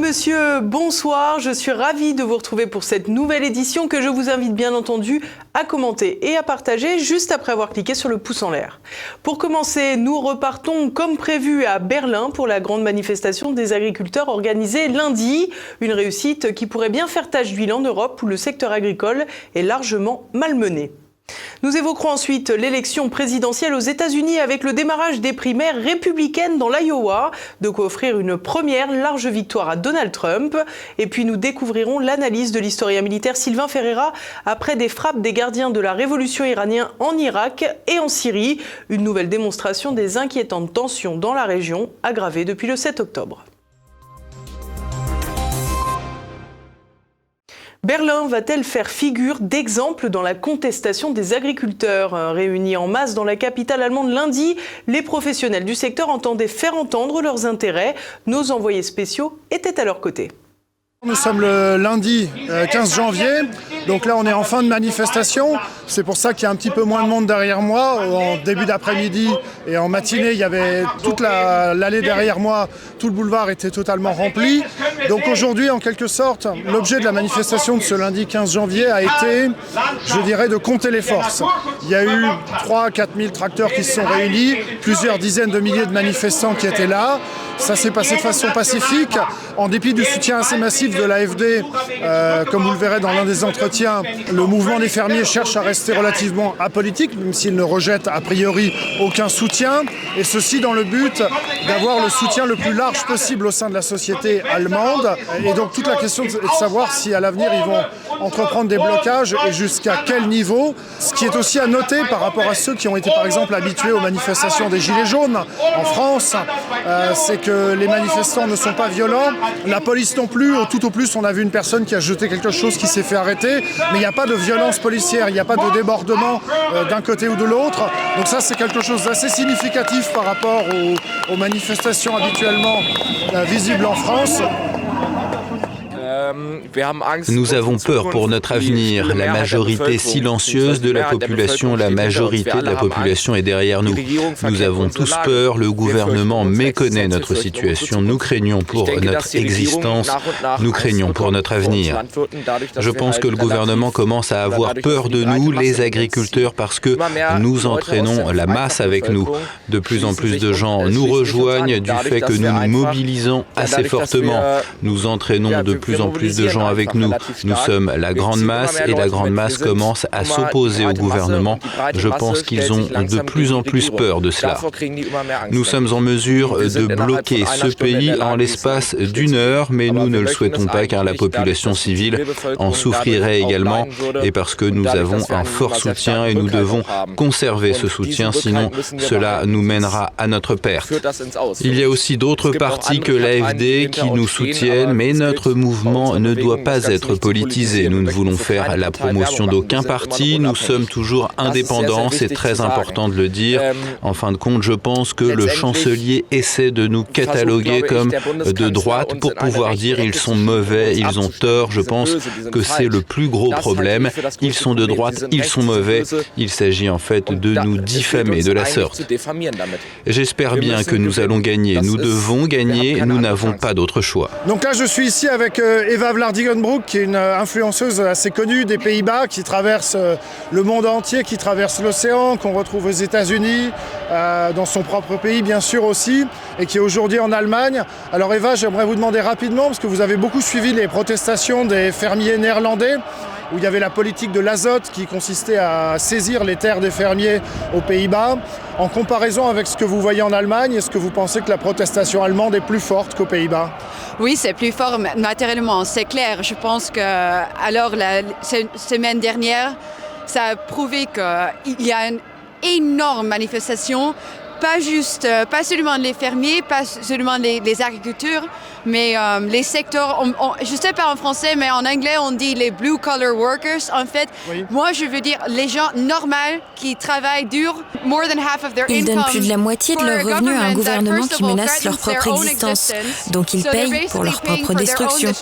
Mesdames, Messieurs, bonsoir. Je suis ravie de vous retrouver pour cette nouvelle édition que je vous invite bien entendu à commenter et à partager juste après avoir cliqué sur le pouce en l'air. Pour commencer, nous repartons comme prévu à Berlin pour la grande manifestation des agriculteurs organisée lundi. Une réussite qui pourrait bien faire tache d'huile en Europe où le secteur agricole est largement malmené. Nous évoquerons ensuite l'élection présidentielle aux États-Unis avec le démarrage des primaires républicaines dans l'Iowa, de quoi offrir une première large victoire à Donald Trump. Et puis nous découvrirons l'analyse de l'historien militaire Sylvain Ferreira après des frappes des gardiens de la révolution iranienne en Irak et en Syrie, une nouvelle démonstration des inquiétantes tensions dans la région aggravées depuis le 7 octobre. Berlin va-t-elle faire figure d'exemple dans la contestation des agriculteurs euh, Réunis en masse dans la capitale allemande lundi, les professionnels du secteur entendaient faire entendre leurs intérêts. Nos envoyés spéciaux étaient à leur côté. Nous sommes le lundi 15 euh, janvier, donc là on est en fin de manifestation. C'est pour ça qu'il y a un petit peu moins de monde derrière moi. En début d'après-midi et en matinée, il y avait toute l'allée derrière moi, tout le boulevard était totalement rempli. Donc aujourd'hui, en quelque sorte, l'objet de la manifestation de ce lundi 15 janvier a été, je dirais, de compter les forces. Il y a eu 3 à 4 000 tracteurs qui se sont réunis, plusieurs dizaines de milliers de manifestants qui étaient là. Ça s'est passé de façon pacifique, en dépit du soutien assez massif de l'AFD. Euh, comme vous le verrez dans l'un des entretiens, le mouvement des fermiers cherche à rester relativement apolitique, même s'il ne rejette a priori aucun soutien. Et ceci dans le but d'avoir le soutien le plus large possible au sein de la société allemande. Et donc toute la question est de savoir si à l'avenir ils vont entreprendre des blocages et jusqu'à quel niveau. Ce qui est aussi à noter par rapport à ceux qui ont été par exemple habitués aux manifestations des Gilets jaunes en France, euh, c'est que les manifestants ne sont pas violents, la police non plus, tout au plus on a vu une personne qui a jeté quelque chose qui s'est fait arrêter, mais il n'y a pas de violence policière, il n'y a pas de débordement euh, d'un côté ou de l'autre. Donc ça c'est quelque chose d'assez significatif par rapport aux, manifestations habituellement euh, visibles en France. Nous avons peur pour notre avenir. La majorité silencieuse de la population, la majorité de la population est derrière nous. Nous avons tous peur. Le gouvernement méconnaît notre situation. Nous craignons pour notre existence. Nous craignons pour notre avenir. Je pense que le gouvernement commence à avoir peur de nous, les agriculteurs, parce que nous entraînons la masse avec nous. De plus en plus de gens nous rejoignent du fait que nous nous mobilisons assez fortement. Nous entraînons de plus en plus de gens avec nous. Nous sommes la grande masse et la grande masse commence à s'opposer au gouvernement. Je pense qu'ils ont de plus en plus peur de cela. Nous sommes en mesure de bloquer ce pays en l'espace d'une heure, mais nous ne le souhaitons pas car la population civile en souffrirait également et parce que nous avons un fort soutien et nous devons conserver ce soutien, sinon cela nous mènera à notre perte. Il y a aussi d'autres partis que l'AFD qui nous soutiennent, mais notre mouvement ne doit pas être politisé. Nous ne voulons faire la promotion d'aucun parti. Nous sommes toujours indépendants. C'est très important de le dire. En fin de compte, je pense que le chancelier essaie de nous cataloguer comme de droite pour pouvoir dire ils sont mauvais, ils ont tort. Je pense que c'est le plus gros problème. Ils sont de droite, ils sont mauvais. Il s'agit en fait de nous diffamer de la sorte. J'espère bien que nous allons gagner. Nous devons gagner. Nous n'avons pas d'autre choix. Donc là, je suis ici avec euh, Eva Vlaardingenbroek, qui est une euh, influenceuse assez connue des Pays-Bas, qui traverse euh, le monde entier, qui traverse l'océan, qu'on retrouve aux États-Unis, dans son propre pays bien sûr aussi, et qui est aujourd'hui en Allemagne. Alors Eva, j'aimerais vous demander rapidement, parce que vous avez beaucoup suivi les protestations des fermiers néerlandais, où il y avait la politique de l'azote qui consistait à saisir les terres des fermiers aux Pays-Bas. En comparaison avec ce que vous voyez en Allemagne, est-ce que vous pensez que la protestation allemande est plus forte qu'aux Pays-Bas? Oui, c'est plus fort matériellement, c'est clair. Je pense que alors la semaine dernière, ça a prouvé qu'il y a une énorme manifestation pas juste, euh, pas seulement les fermiers, pas seulement les, agriculteurs, mais euh, les secteurs, je ne sais pas en français, mais en anglais on dit les blue collar workers. En fait, moi je veux dire les gens normaux qui travaillent dur, more than half of their Ils donnent plus de la moitié de leurs revenus à un gouvernement qui menace leur propre existence, donc ils payent pour leur propre destruction.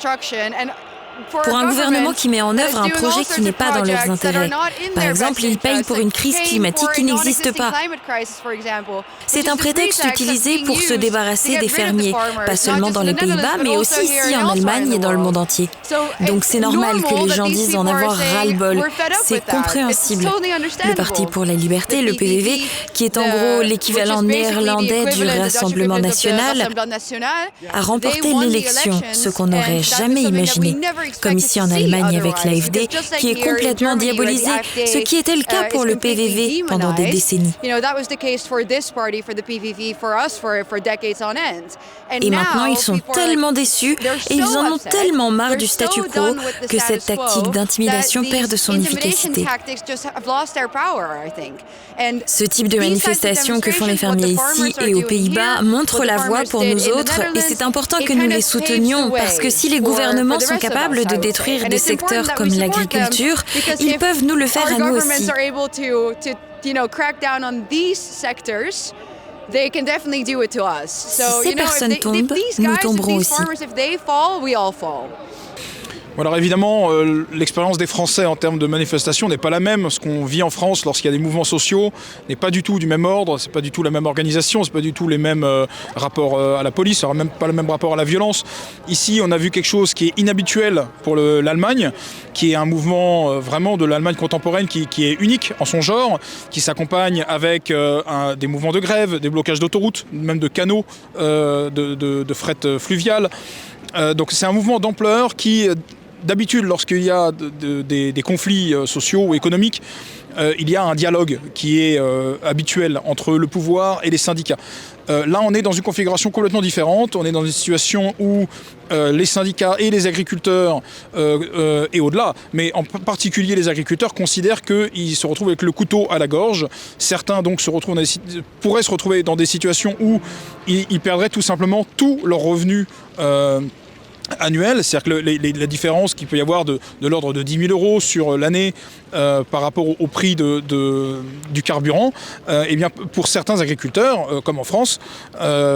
Pour un gouvernement qui met en œuvre un projet qui n'est pas dans leurs intérêts. Par exemple, ils payent pour une crise climatique qui n'existe pas. C'est un prétexte utilisé pour se débarrasser des fermiers, pas seulement dans les Pays-Bas, mais aussi ici en Allemagne et dans le monde entier. Donc c'est normal que les gens disent en avoir ras-le-bol. C'est compréhensible. Le Parti pour la liberté, le PVV, qui est en gros l'équivalent néerlandais du Rassemblement national, a remporté l'élection, ce qu'on n'aurait jamais imaginé. Comme ici en Allemagne avec l'AFD, qui est complètement diabolisé, ce qui était le cas pour le PVV pendant des décennies. Et maintenant, ils sont tellement déçus et ils en ont tellement marre du statu quo que cette tactique d'intimidation perd de son efficacité. Ce type de manifestation que font les fermiers ici et aux Pays-Bas montre la voie pour nous autres et c'est important que nous les soutenions parce que si les gouvernements sont capables de détruire des secteurs comme l'agriculture, ils peuvent nous le faire à nous aussi. Si ces personnes tombent, nous tomberons aussi. Alors évidemment, euh, l'expérience des Français en termes de manifestation n'est pas la même. Ce qu'on vit en France lorsqu'il y a des mouvements sociaux n'est pas du tout du même ordre, c'est pas du tout la même organisation, c'est pas du tout les mêmes euh, rapports euh, à la police, ça même pas le même rapport à la violence. Ici, on a vu quelque chose qui est inhabituel pour l'Allemagne, qui est un mouvement vraiment de l'Allemagne contemporaine qui, est unique en son genre, qui s'accompagne avec des mouvements de grève, des blocages d'autoroutes, même de canaux de, de, fret fluvial. donc c'est un mouvement d'ampleur qui d'habitude, lorsqu'il y a des, conflits euh, sociaux ou économiques, euh, il y a un dialogue qui est euh, habituel entre le pouvoir et les syndicats. là, on est dans une configuration complètement différente. On est dans une situation où les syndicats et les agriculteurs, et au-delà, mais en particulier les agriculteurs, considèrent qu'ils se retrouvent avec le couteau à la gorge. Certains donc pourraient se retrouver dans des situations où ils, perdraient tout simplement tous leurs revenus annuel, c'est-à-dire que la différence qu'il peut y avoir de, l'ordre de 10 000 euros sur l'année euh, par rapport au, prix de, du carburant, euh, eh bien, pour certains agriculteurs, euh, comme en France,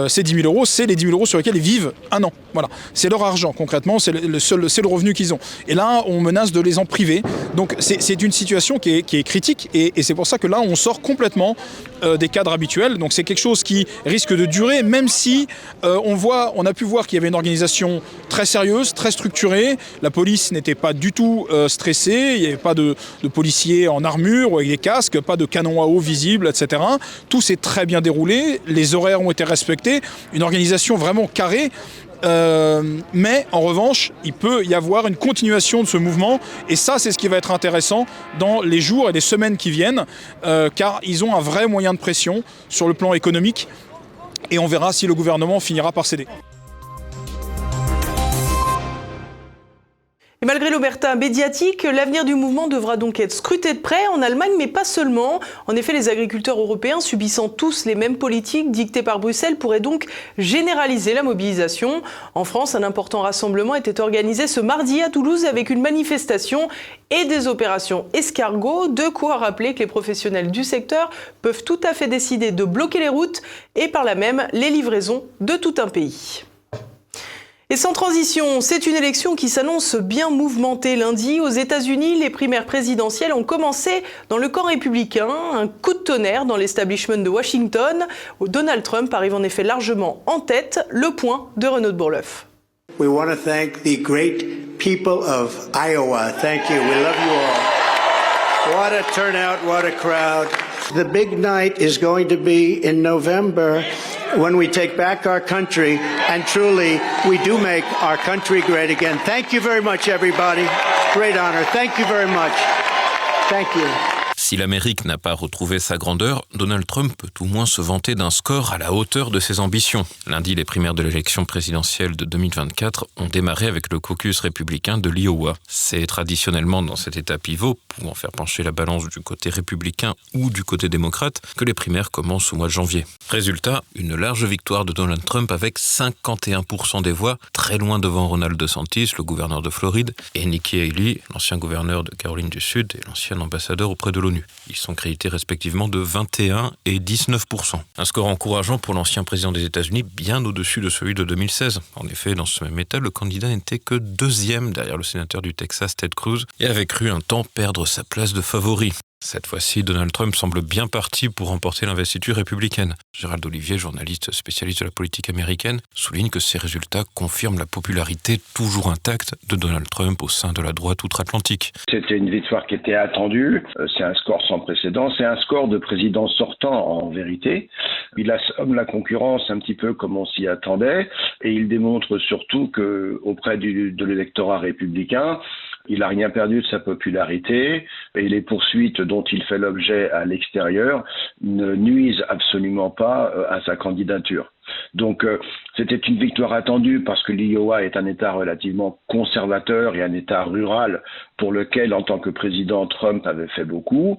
ces 10 000 euros, c'est les 10 000 euros sur lesquels ils vivent un an. Voilà, c'est leur argent concrètement, c'est le, le revenu qu'ils ont. Et là, on menace de les en priver. Donc c'est, une situation qui est, critique et, et, c'est pour ça que là, on sort complètement des cadres habituels. Donc c'est quelque chose qui risque de durer, même si on voit, on a pu voir qu'il y avait une organisation très sérieuse, très structurée. La police n'était pas du tout stressée, il n'y avait pas de policiers en armure ou avec des casques, pas de canons à eau visibles, etc. Tout s'est très bien déroulé, les horaires ont été respectés, une organisation vraiment carrée. Euh, mais en revanche, il peut y avoir une continuation de ce mouvement, et ça, c'est ce qui va être intéressant dans les jours et les semaines qui viennent, euh, car ils ont un vrai moyen de pression sur le plan économique, et on verra si le gouvernement finira par céder. Et malgré l'omerta médiatique, l'avenir du mouvement devra donc être scruté de près en Allemagne, mais pas seulement. En effet, les agriculteurs européens, subissant tous les mêmes politiques dictées par Bruxelles, pourraient donc généraliser la mobilisation. En France, un important rassemblement était organisé ce mardi à Toulouse avec une manifestation et des opérations escargot. De quoi rappeler que les professionnels du secteur peuvent tout à fait décider de bloquer les routes et par là même les livraisons de tout un pays. Et sans transition, c'est une élection qui s'annonce bien mouvementée lundi. Aux États-Unis, les primaires présidentielles ont commencé dans le camp républicain. Un coup de tonnerre dans l'establishment de Washington. Donald Trump arrive en effet largement en tête. Le point de Renaud Bourleuf. We want to thank the great people of Iowa. Thank you. We love you all. What a turnout, what a crowd. The big night is going to be in November. when we take back our country and truly we do make our country great again. Thank you very much, everybody. Great honor. Thank you very much. Thank you. Si l'Amérique n'a pas retrouvé sa grandeur, Donald Trump peut au moins se vanter d'un score à la hauteur de ses ambitions. Lundi, les primaires de l'élection présidentielle de 2024 ont démarré avec le caucus républicain de l'Iowa. C'est traditionnellement dans cet état pivot, pouvant faire pencher la balance du côté républicain ou du côté démocrate, que les primaires commencent au mois de janvier. Résultat, une large victoire de Donald Trump avec 51% des voix, très loin devant Ronald DeSantis, le gouverneur de Floride, et Nikki Haley, l'ancien gouverneur de Caroline du Sud et l'ancien ambassadeur auprès de l'ONU. Ils sont crédités respectivement de 21 et 19% Un score encourageant pour l'ancien président des États-Unis, bien au-dessus de celui de 2016. En effet, dans ce même état, le candidat n'était que deuxième derrière le sénateur du Texas, Ted Cruz, et avait cru un temps perdre sa place de favori. Cette fois-ci, Donald Trump semble bien parti pour remporter l'investiture républicaine. Gérald Olivier, journaliste spécialiste de la politique américaine, souligne que ces résultats confirment la popularité toujours intacte de Donald Trump au sein de la droite outre-Atlantique. C'était une victoire qui était attendue. Euh, c'est un score sans précédent. C'est un score de président sortant en vérité. Il assomme la concurrence un petit peu comme on s'y attendait et il démontre surtout que auprès du, de l'électorat républicain, il n'a rien perdu de sa popularité et les poursuites dont il fait l'objet à l'extérieur ne nuisent absolument pas euh, à sa candidature. Donc euh, c'était une victoire attendue parce que l'Iowa est un État relativement conservateur et un État rural pour lequel, en tant que président, Trump avait fait beaucoup.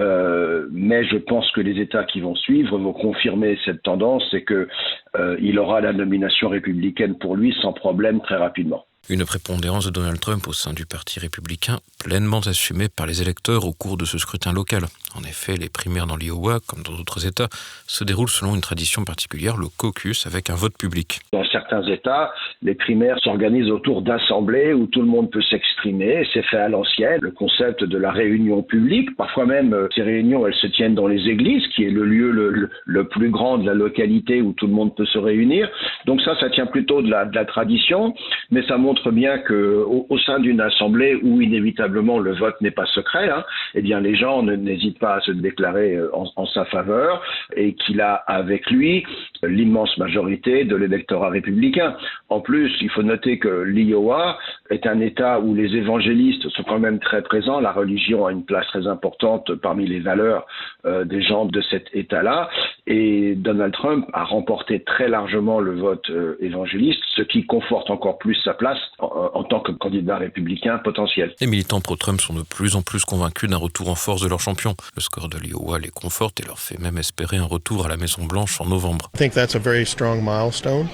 Euh, mais je pense que les États qui vont suivre vont confirmer cette tendance et qu'il aura la nomination républicaine pour lui sans problème très rapidement. Une prépondérance de Donald Trump au sein du Parti républicain pleinement assumée par les électeurs au cours de ce scrutin local. En effet, les primaires dans l'Iowa, comme dans d'autres États, se déroulent selon une tradition particulière, le caucus, avec un vote public. Dans certains États, les primaires s'organisent autour d'assemblées où tout le monde peut s'exprimer. C'est fait à l'ancienne, le concept de la réunion publique. Parfois même, euh, ces réunions, elles se tiennent dans les églises, qui est le lieu le, plus grand de la localité où tout le monde peut se réunir. Donc ça, ça tient plutôt de la, de la tradition, mais ça montre bien que au, sein d'une assemblée où inévitablement le vote n'est pas secret, hein, eh bien les gens n'hésitent pas à se déclarer euh, en, sa faveur et qu'il a avec lui l'immense majorité de l'électorat républicain. En plus, il faut noter que l'Iowa est un État où les évangélistes sont quand même très présents. La religion a une place très importante parmi les valeurs euh, des gens de cet État-là. Et Donald Trump a remporté très largement le vote euh, évangéliste, ce qui conforte encore plus sa place en, tant que candidat républicain potentiel. Les militants pro-Trump sont de plus en plus convaincus d'un retour en force de leur champion. Le score de l'Iowa les conforte et leur fait même espérer un retour à la Maison Blanche en novembre. I think that's a very strong milestone.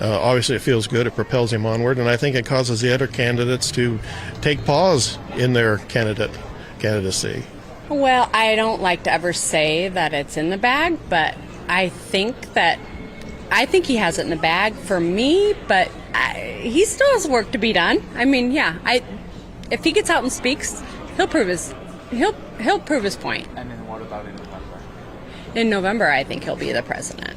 Uh, obviously, it feels good. It propels him onward, and I think it causes the other candidates to take pause in their candidate candidacy. Well, I don't like to ever say that it's in the bag, but I think that I think he has it in the bag for me, but I, he still has work to be done. I mean, yeah, I if he gets out and speaks, he'll prove his he'll he'll prove his point. And then what about in November? In November, I think he'll be the president.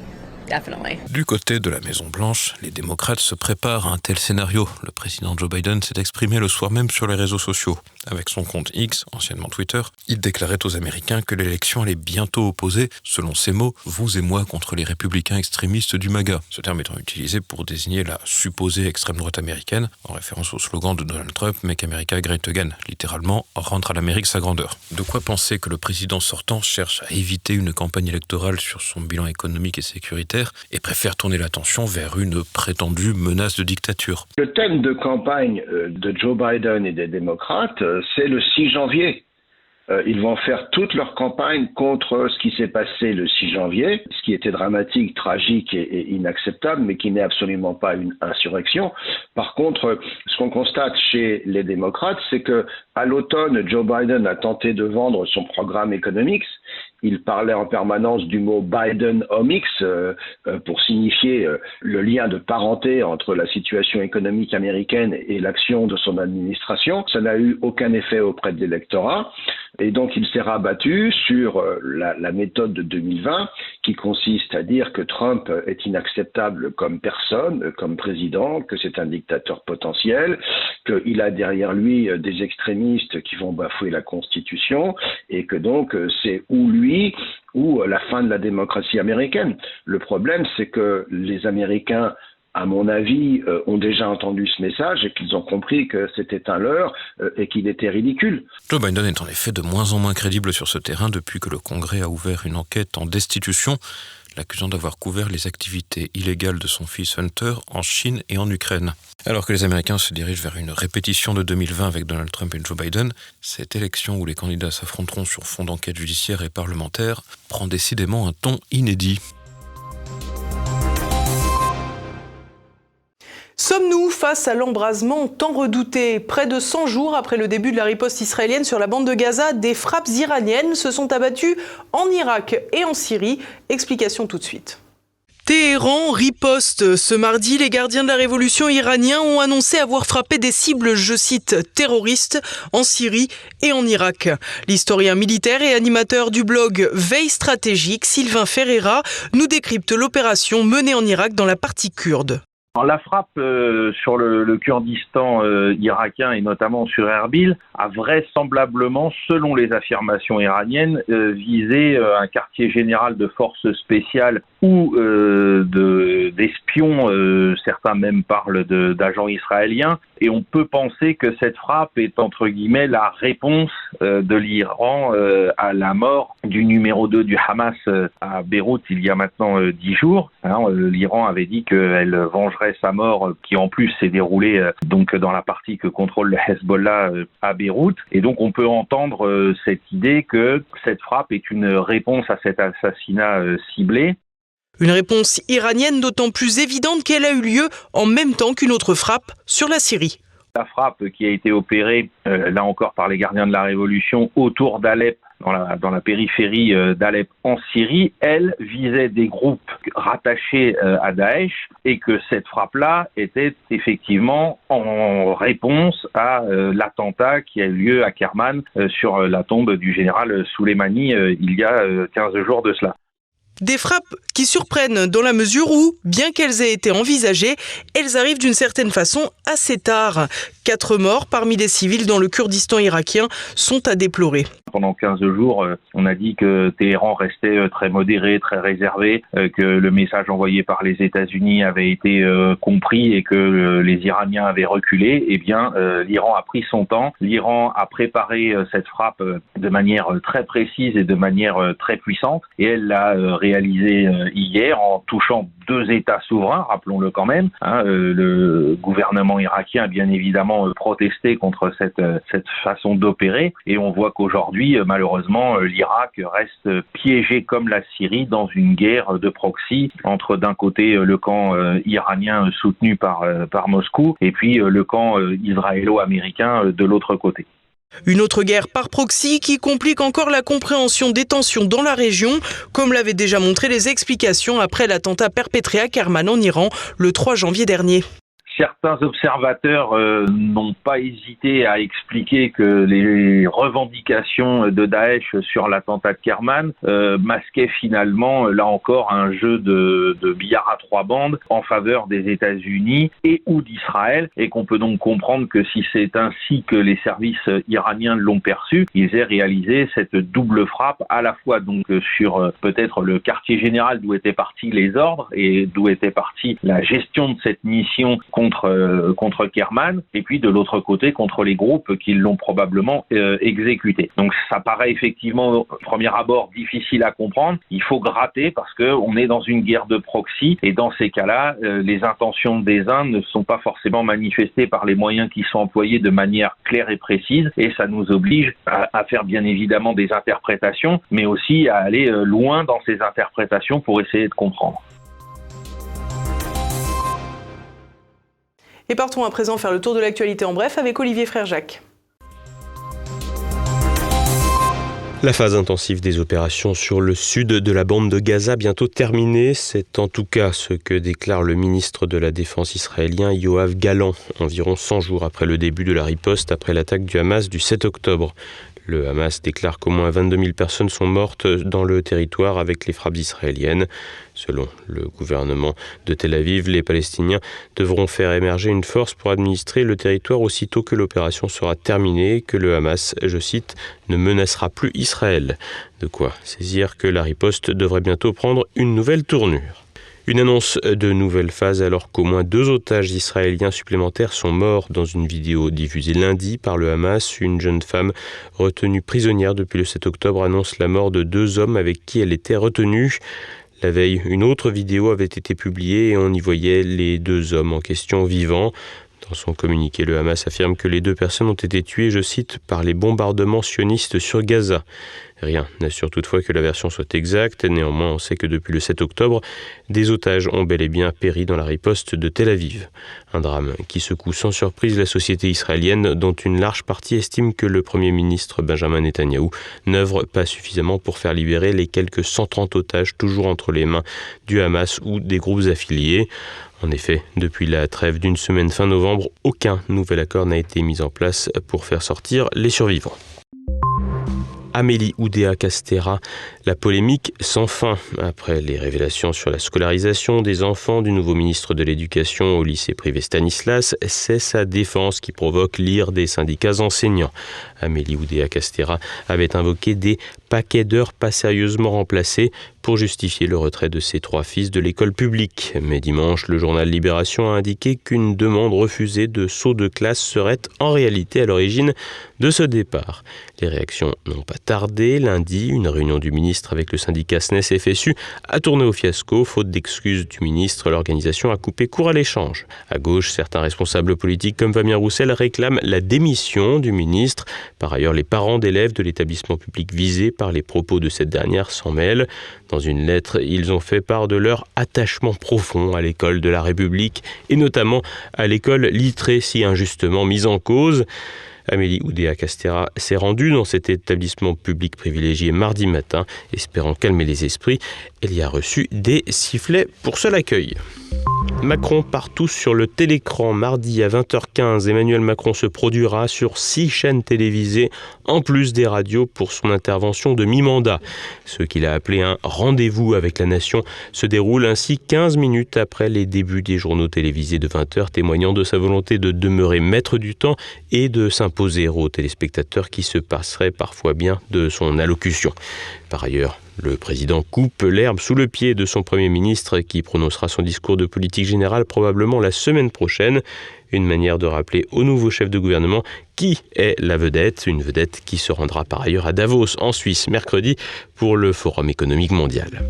Du côté de la Maison-Blanche, les démocrates se préparent à un tel scénario. Le président Joe Biden s'est exprimé le soir même sur les réseaux sociaux. Avec son compte X, anciennement Twitter, il déclarait aux Américains que l'élection allait bientôt opposer, selon ses mots, vous et moi contre les républicains extrémistes du MAGA. Ce terme étant utilisé pour désigner la supposée extrême droite américaine, en référence au slogan de Donald Trump Make America Great Again, littéralement rentre à l'Amérique sa grandeur. De quoi penser que le président sortant cherche à éviter une campagne électorale sur son bilan économique et sécuritaire? Et préfère tourner l'attention vers une prétendue menace de dictature. Le thème de campagne euh, de Joe Biden et des démocrates, euh, c'est le 6 janvier. Euh, ils vont faire toute leur campagne contre ce qui s'est passé le 6 janvier, ce qui était dramatique, tragique et, inacceptable, mais qui n'est absolument pas une insurrection. Par contre, ce qu'on constate chez les démocrates, c'est que à l'automne, Joe Biden a tenté de vendre son programme économique il parlait en permanence du mot Biden-omics euh, euh, pour signifier euh, le lien de parenté entre la situation économique américaine et l'action de son administration. Ça n'a eu aucun effet auprès de l'électorat. Et donc il s'est rabattu sur la, méthode de 2020 qui consiste à dire que Trump est inacceptable comme personne, comme président, que c'est un dictateur potentiel, qu'il a derrière lui des extrémistes qui vont bafouer la Constitution et que donc c'est ou lui ou la fin de la démocratie américaine. Le problème, c'est que les Américains à mon avis, euh, ont déjà entendu ce message et qu'ils ont compris que c'était un leurre euh, et qu'il était ridicule. Joe Biden est en effet de moins en moins crédible sur ce terrain depuis que le Congrès a ouvert une enquête en destitution l'accusant d'avoir couvert les activités illégales de son fils Hunter en Chine et en Ukraine. Alors que les Américains se dirigent vers une répétition de 2020 avec Donald Trump et Joe Biden, cette élection où les candidats s'affronteront sur fond d'enquête judiciaire et parlementaire prend décidément un ton inédit. Sommes-nous face à l'embrasement tant redouté? Près de 100 jours après le début de la riposte israélienne sur la bande de Gaza, des frappes iraniennes se sont abattues en Irak et en Syrie. Explication tout de suite. Téhéran riposte. Ce mardi, les gardiens de la révolution iraniens ont annoncé avoir frappé des cibles, je cite, terroristes en Syrie et en Irak. L'historien militaire et animateur du blog Veille stratégique, Sylvain Ferreira, nous décrypte l'opération menée en Irak dans la partie kurde la frappe euh, sur le, Kurdistan euh, irakien et notamment sur Erbil a vraisemblablement, selon les affirmations iraniennes, euh, visé un quartier général de forces spéciales ou d'espions, certains même parlent d'agents israéliens, et on peut penser que cette frappe est entre guillemets la réponse de l'Iran à la mort du numéro 2 du Hamas à Beyrouth il y a maintenant dix jours. Hein, L'Iran avait dit qu'elle vengerait sa mort, euh, qui en plus s'est déroulée euh, donc dans la partie que contrôle le Hezbollah euh, à Beyrouth. Et donc on peut entendre cette idée que cette frappe est une réponse à cet assassinat ciblé. Une réponse iranienne d'autant plus évidente qu'elle a eu lieu en même temps qu'une autre frappe sur la Syrie. La frappe qui a été opérée, là encore par les gardiens de la Révolution, autour d'Alep dans la, périphérie euh, d'Alep en Syrie, elle visait des groupes rattachés euh, à Daesh et que cette frappe-là était effectivement en réponse à euh, l'attentat qui a eu lieu à Kerman sur la tombe du général Soleimani il y a 15 jours de cela. Des frappes qui surprennent dans la mesure où, bien qu'elles aient été envisagées, elles arrivent d'une certaine façon assez tard. Quatre morts parmi les civils dans le Kurdistan irakien sont à déplorer. Pendant 15 jours, euh, on a dit que Téhéran restait euh, très modéré, très réservé, euh, que le message envoyé par les États-Unis avait été compris et que les Iraniens avaient reculé. Eh bien, l'Iran a pris son temps. L'Iran a préparé cette frappe de manière très précise et de manière très puissante. Et elle l'a réalisée hier en touchant deux États souverains, rappelons-le quand même. Hein, le gouvernement irakien a bien évidemment protesté contre cette, cette façon d'opérer. Et on voit qu'aujourd'hui, euh, malheureusement, euh, l'Irak reste piégé comme la Syrie dans une guerre de proxy entre d'un côté euh, le camp iranien soutenu par, par Moscou et puis le camp israélo-américain de l'autre côté. Une autre guerre par proxy qui complique encore la compréhension des tensions dans la région, comme l'avaient déjà montré les explications après l'attentat perpétré à Kerman en Iran le 3 janvier dernier. Certains observateurs euh, n'ont pas hésité à expliquer que les revendications de Daesh sur l'attentat de Kerman euh, masquaient finalement, là encore, un jeu de, de, billard à trois bandes en faveur des États-Unis et ou d'Israël, et qu'on peut donc comprendre que si c'est ainsi que les services iraniens l'ont perçu, ils aient réalisé cette double frappe à la fois donc sur euh, peut-être le quartier général d'où étaient partis les ordres et d'où était partie la gestion de cette mission contre, euh, contre Kerman, et puis de l'autre côté contre les groupes qui l'ont probablement euh, exécuté. Donc ça paraît effectivement, au premier abord, difficile à comprendre. Il faut gratter parce qu'on est dans une guerre de proxy, et dans ces cas-là, euh, les intentions des uns ne sont pas forcément manifestées par les moyens qui sont employés de manière claire et précise, et ça nous oblige à, à faire bien évidemment des interprétations, mais aussi à aller loin dans ces interprétations pour essayer de comprendre. Et partons à présent faire le tour de l'actualité en bref avec Olivier Frère Jacques. La phase intensive des opérations sur le sud de la bande de Gaza bientôt terminée, c'est en tout cas ce que déclare le ministre de la Défense israélien Yoav Galan, environ 100 jours après le début de la riposte après l'attaque du Hamas du 7 octobre. Le Hamas déclare qu'au moins 22 000 personnes sont mortes dans le territoire avec les frappes israéliennes. Selon le gouvernement de Tel Aviv, les Palestiniens devront faire émerger une force pour administrer le territoire aussitôt que l'opération sera terminée, que le Hamas, je cite, ne menacera plus Israël. De quoi saisir que la riposte devrait bientôt prendre une nouvelle tournure. Une annonce de nouvelle phase alors qu'au moins deux otages israéliens supplémentaires sont morts dans une vidéo diffusée lundi par le Hamas. Une jeune femme retenue prisonnière depuis le 7 octobre annonce la mort de deux hommes avec qui elle était retenue. La veille, une autre vidéo avait été publiée et on y voyait les deux hommes en question vivants. Dans son communiqué, le Hamas affirme que les deux personnes ont été tuées, je cite, par les bombardements sionistes sur Gaza. Rien n'assure toutefois que la version soit exacte. Néanmoins, on sait que depuis le 7 octobre, des otages ont bel et bien péri dans la riposte de Tel Aviv. Un drame qui secoue sans surprise la société israélienne, dont une large partie estime que le Premier ministre Benjamin Netanyahou n'œuvre pas suffisamment pour faire libérer les quelques 130 otages toujours entre les mains du Hamas ou des groupes affiliés. En effet, depuis la trêve d'une semaine fin novembre, aucun nouvel accord n'a été mis en place pour faire sortir les survivants. Amélie Oudéa Castera, la polémique sans fin après les révélations sur la scolarisation des enfants du nouveau ministre de l'Éducation au lycée privé Stanislas, c'est sa défense qui provoque l'ire des syndicats enseignants. Amélie Oudéa Castera avait invoqué des paquets d'heures pas sérieusement remplacés pour justifier le retrait de ses trois fils de l'école publique. Mais dimanche, le journal Libération a indiqué qu'une demande refusée de saut de classe serait en réalité à l'origine de ce départ. Les réactions n'ont pas tardé. Lundi, une réunion du ministre avec le syndicat SNES FSU a tourné au fiasco. Faute d'excuses du ministre, l'organisation a coupé court à l'échange. À gauche, certains responsables politiques comme Fabien Roussel réclament la démission du ministre. Par ailleurs, les parents d'élèves de l'établissement public visé par les propos de cette dernière s'en mêlent. Dans une lettre, ils ont fait part de leur attachement profond à l'école de la République et notamment à l'école littrée si injustement mise en cause. Amélie Oudéa Castera s'est rendue dans cet établissement public privilégié mardi matin, espérant calmer les esprits. Elle y a reçu des sifflets pour seul accueil. Macron partout sur le télécran. Mardi à 20h15, Emmanuel Macron se produira sur six chaînes télévisées, en plus des radios, pour son intervention de mi-mandat. Ce qu'il a appelé un rendez-vous avec la nation se déroule ainsi 15 minutes après les débuts des journaux télévisés de 20h, témoignant de sa volonté de demeurer maître du temps et de s'imposer aux téléspectateurs qui se passeraient parfois bien de son allocution. Par ailleurs, le président coupe l'herbe sous le pied de son Premier ministre qui prononcera son discours de politique générale probablement la semaine prochaine. Une manière de rappeler au nouveau chef de gouvernement qui est la vedette, une vedette qui se rendra par ailleurs à Davos en Suisse mercredi pour le Forum économique mondial.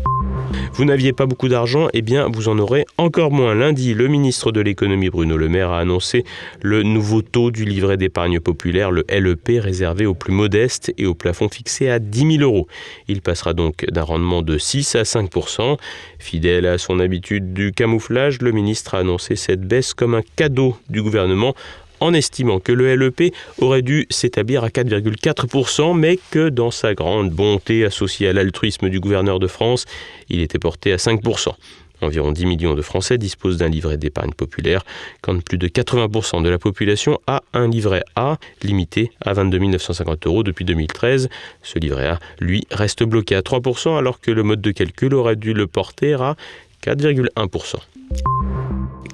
Vous n'aviez pas beaucoup d'argent, eh bien vous en aurez encore moins. Lundi, le ministre de l'économie Bruno Le Maire a annoncé le nouveau taux du livret d'épargne populaire, le LEP, réservé aux plus modestes et au plafond fixé à 10 000 euros. Il passera donc d'un rendement de 6 à 5% Fidèle à son habitude du camouflage, le ministre a annoncé cette baisse comme un cadeau du gouvernement en estimant que le LEP aurait dû s'établir à 4,4%, mais que dans sa grande bonté associée à l'altruisme du gouverneur de France, il était porté à 5%. Environ 10 millions de Français disposent d'un livret d'épargne populaire, quand plus de 80% de la population a un livret A, limité à 22 950 euros depuis 2013. Ce livret A, lui, reste bloqué à 3%, alors que le mode de calcul aurait dû le porter à 4,1%.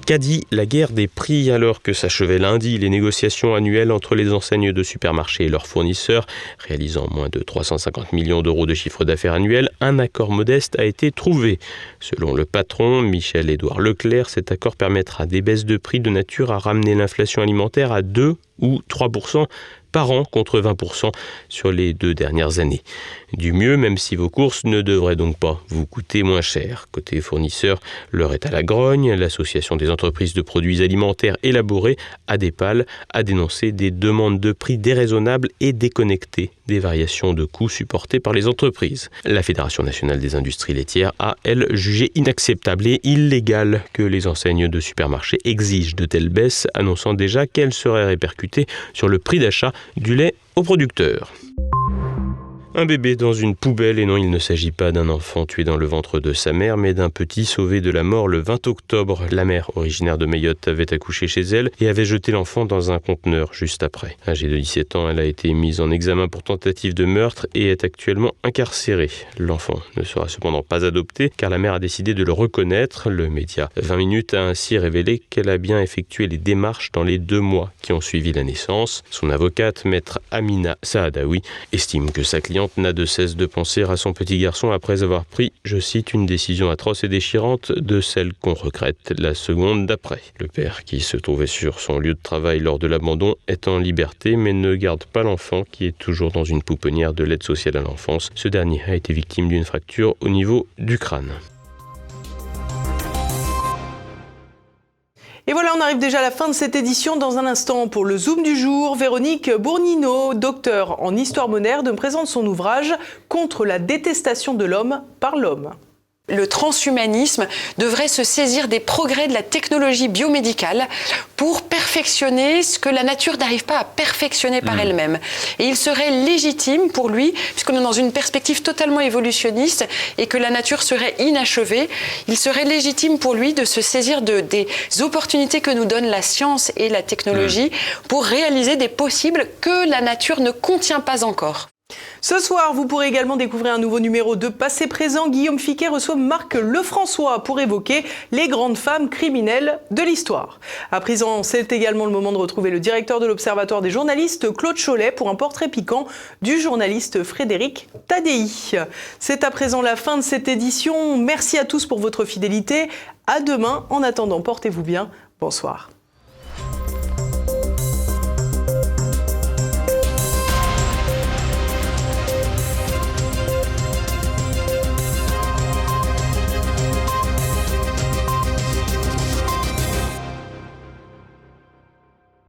Qu'a dit la guerre des prix alors que s'achevaient lundi les négociations annuelles entre les enseignes de supermarchés et leurs fournisseurs, réalisant moins de 350 millions d'euros de chiffre d'affaires annuel, un accord modeste a été trouvé. Selon le patron, Michel-Édouard Leclerc, cet accord permettra des baisses de prix de nature à ramener l'inflation alimentaire à 2 ou 3 par an contre 20% sur les deux dernières années. Du mieux, même si vos courses ne devraient donc pas vous coûter moins cher. Côté fournisseur, l'heure est à la grogne. L'association des entreprises de produits alimentaires élaborés, ADEPAL, a dénoncé des demandes de prix déraisonnables et déconnectées des variations de coûts supportées par les entreprises. La Fédération nationale des industries laitières a, elle, jugé inacceptable et illégal que les enseignes de supermarchés exigent de telles baisses, annonçant déjà qu'elles seraient répercutées sur le prix d'achat du lait aux producteurs. Un bébé dans une poubelle, et non, il ne s'agit pas d'un enfant tué dans le ventre de sa mère, mais d'un petit sauvé de la mort le 20 octobre. La mère, originaire de Mayotte, avait accouché chez elle et avait jeté l'enfant dans un conteneur juste après. Âgée de 17 ans, elle a été mise en examen pour tentative de meurtre et est actuellement incarcérée. L'enfant ne sera cependant pas adopté car la mère a décidé de le reconnaître. Le média 20 minutes a ainsi révélé qu'elle a bien effectué les démarches dans les deux mois qui ont suivi la naissance. Son avocate, maître Amina Saadawi, estime que sa cliente n'a de cesse de penser à son petit garçon après avoir pris, je cite, une décision atroce et déchirante de celle qu'on regrette la seconde d'après. Le père, qui se trouvait sur son lieu de travail lors de l'abandon, est en liberté mais ne garde pas l'enfant qui est toujours dans une pouponnière de l'aide sociale à l'enfance. Ce dernier a été victime d'une fracture au niveau du crâne. Et voilà, on arrive déjà à la fin de cette édition. Dans un instant, pour le Zoom du jour, Véronique Bournino, docteur en histoire moderne, me présente son ouvrage Contre la détestation de l'homme par l'homme. Le transhumanisme devrait se saisir des progrès de la technologie biomédicale pour perfectionner ce que la nature n'arrive pas à perfectionner par mmh. elle-même. Et il serait légitime pour lui, puisqu'on est dans une perspective totalement évolutionniste et que la nature serait inachevée, il serait légitime pour lui de se saisir de, des opportunités que nous donne la science et la technologie mmh. pour réaliser des possibles que la nature ne contient pas encore. Ce soir, vous pourrez également découvrir un nouveau numéro de Passé Présent. Guillaume Fiquet reçoit Marc Lefrançois pour évoquer les grandes femmes criminelles de l'histoire. À présent, c'est également le moment de retrouver le directeur de l'Observatoire des journalistes, Claude Cholet, pour un portrait piquant du journaliste Frédéric Tadei. C'est à présent la fin de cette édition. Merci à tous pour votre fidélité. À demain. En attendant, portez-vous bien. Bonsoir.